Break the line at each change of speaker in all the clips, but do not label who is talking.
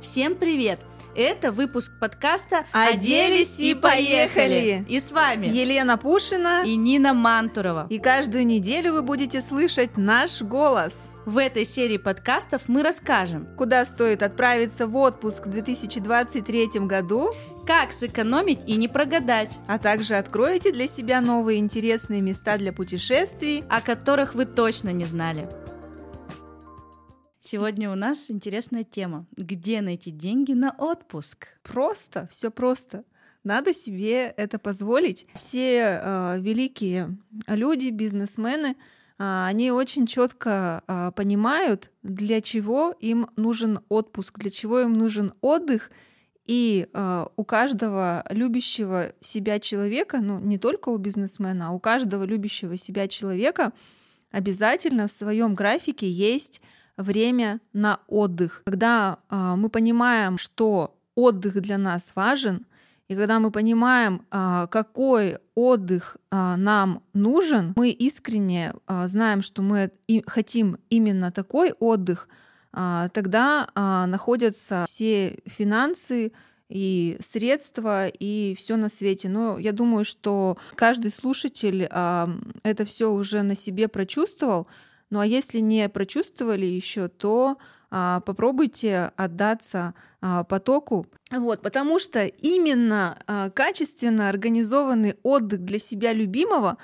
Всем привет! Это выпуск подкаста
«Оделись и поехали!»
И с вами
Елена Пушина
и Нина Мантурова.
И каждую неделю вы будете слышать наш голос.
В этой серии подкастов мы расскажем,
куда стоит отправиться в отпуск в 2023 году,
как сэкономить и не прогадать,
а также откроете для себя новые интересные места для путешествий,
о которых вы точно не знали. Сегодня у нас интересная тема. Где найти деньги на отпуск?
Просто, все просто. Надо себе это позволить. Все э, великие люди, бизнесмены, э, они очень четко э, понимают, для чего им нужен отпуск, для чего им нужен отдых. И э, у каждого любящего себя человека, ну не только у бизнесмена, а у каждого любящего себя человека обязательно в своем графике есть время на отдых. Когда э, мы понимаем, что отдых для нас важен, и когда мы понимаем, э, какой отдых э, нам нужен, мы искренне знаем, что мы хотим именно такой отдых, тогда находятся все финансы, и средства, и все на свете. Но я думаю, что каждый слушатель это все уже на себе прочувствовал, ну а если не прочувствовали еще, то а, попробуйте отдаться а, потоку. Вот, потому что именно а, качественно организованный отдых для себя любимого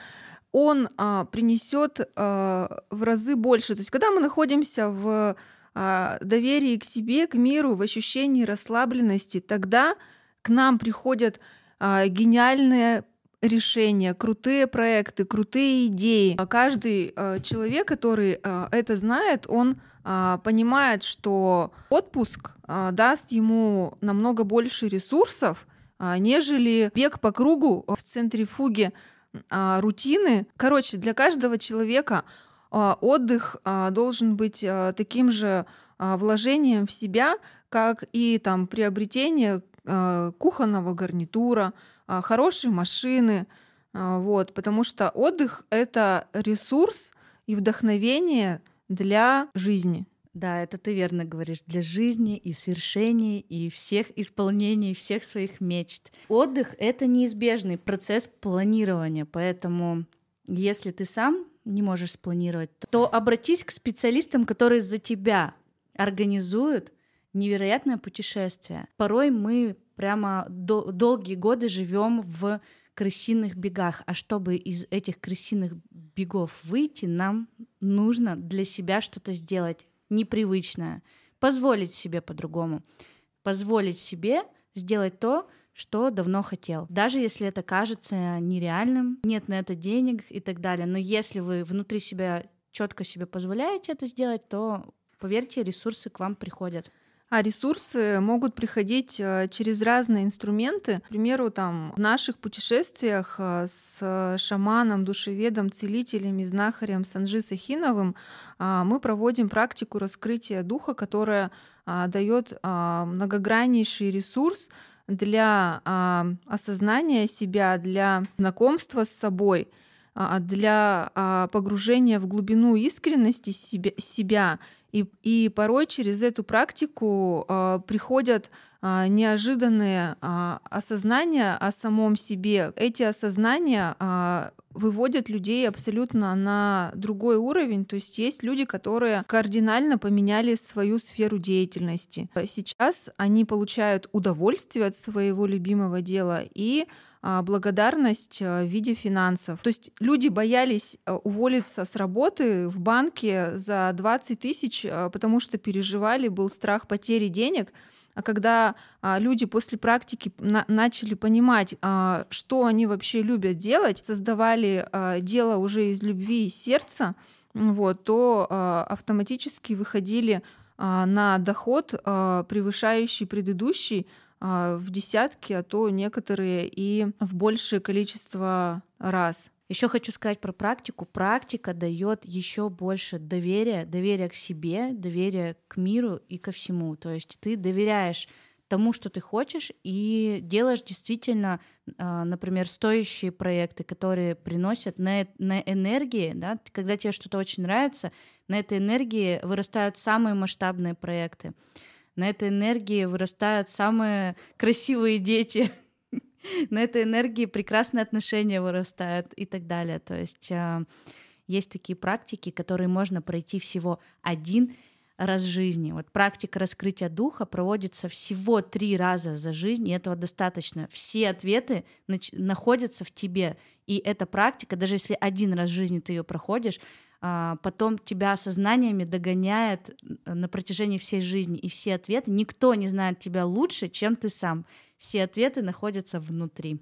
он а, принесет а, в разы больше. То есть, когда мы находимся в а, доверии к себе, к миру, в ощущении расслабленности, тогда к нам приходят а, гениальные решения, крутые проекты, крутые идеи. Каждый э, человек, который э, это знает, он э, понимает, что отпуск э, даст ему намного больше ресурсов, э, нежели бег по кругу в центрифуге э, рутины. Короче, для каждого человека э, отдых э, должен быть э, таким же э, вложением в себя, как и там приобретение э, кухонного гарнитура, а, хорошие машины, а, вот, потому что отдых — это ресурс и вдохновение для жизни.
Да, это ты верно говоришь. Для жизни и свершений, и всех исполнений, всех своих мечт. Отдых — это неизбежный процесс планирования, поэтому если ты сам не можешь спланировать, то обратись к специалистам, которые за тебя организуют невероятное путешествие. Порой мы прямо до, долгие годы живем в крысиных бегах. А чтобы из этих крысиных бегов выйти, нам нужно для себя что-то сделать непривычное, позволить себе по-другому, позволить себе сделать то, что давно хотел. Даже если это кажется нереальным, нет на это денег и так далее. Но если вы внутри себя четко себе позволяете это сделать, то поверьте, ресурсы к вам приходят.
А ресурсы могут приходить э, через разные инструменты. К примеру, там в наших путешествиях э, с шаманом, душеведом, целителем и знахарем Санжи Сахиновым а, мы проводим практику раскрытия духа, которая а, дает а, многограннейший ресурс для осознания себя, для знакомства с собой для погружения в глубину искренности себя и, и порой через эту практику э, приходят неожиданные осознания о самом себе. Эти осознания выводят людей абсолютно на другой уровень. То есть есть люди, которые кардинально поменяли свою сферу деятельности. Сейчас они получают удовольствие от своего любимого дела и а, благодарность а, в виде финансов. То есть люди боялись а, уволиться с работы в банке за 20 тысяч, потому что переживали, был страх потери денег. А когда а, люди после практики на, начали понимать, а, что они вообще любят делать, создавали а, дело уже из любви и сердца, вот, то а, автоматически выходили а, на доход, а, превышающий предыдущий, а, в десятки, а то некоторые и в большее количество раз.
Еще хочу сказать про практику. Практика дает еще больше доверия, доверия к себе, доверия к миру и ко всему. То есть ты доверяешь тому, что ты хочешь, и делаешь действительно, а, например, стоящие проекты, которые приносят на, на энергии, да, когда тебе что-то очень нравится, на этой энергии вырастают самые масштабные проекты. На этой энергии вырастают самые красивые дети. На этой энергии прекрасные отношения вырастают и так далее. То есть а, есть такие практики, которые можно пройти всего один раз в жизни. Вот практика раскрытия духа проводится всего три раза за жизнь, и этого достаточно. Все ответы находятся в тебе. И эта практика, даже если один раз в жизни ты ее проходишь, потом тебя сознаниями догоняет на протяжении всей жизни. И все ответы, никто не знает тебя лучше, чем ты сам. Все ответы находятся внутри.